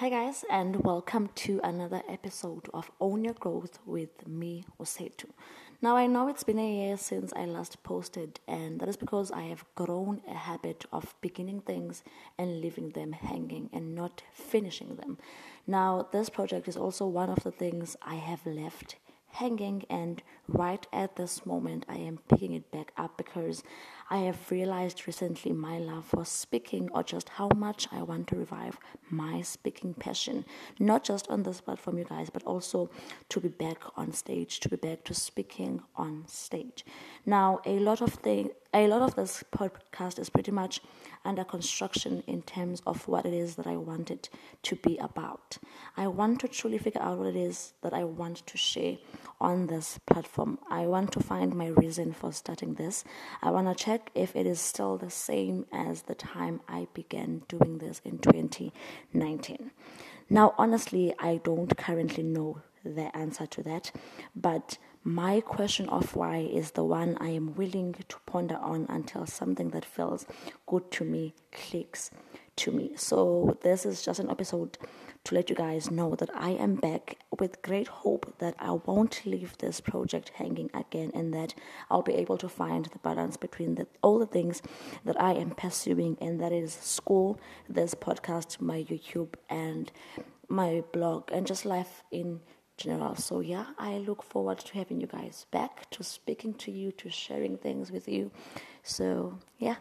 Hi, guys, and welcome to another episode of Own Your Growth with me, Osetu. Now, I know it's been a year since I last posted, and that is because I have grown a habit of beginning things and leaving them hanging and not finishing them. Now, this project is also one of the things I have left hanging and right at this moment I am picking it back up because I have realized recently my love for speaking or just how much I want to revive my speaking passion not just on this platform you guys but also to be back on stage to be back to speaking on stage now a lot of things a lot of this podcast is pretty much under construction in terms of what it is that I want it to be about. I want to truly figure out what it is that I want to share on this platform. I want to find my reason for starting this. I want to check if it is still the same as the time I began doing this in 2019. Now, honestly, I don't currently know the answer to that, but my question of why is the one I am willing to ponder on until something that feels good to me clicks to me. So, this is just an episode to let you guys know that I am back with great hope that I won't leave this project hanging again and that I'll be able to find the balance between the, all the things that I am pursuing, and that is school, this podcast, my YouTube, and my blog, and just life in general. So, yeah, I look forward to having you guys back, to speaking to you, to sharing things with you. So, yeah,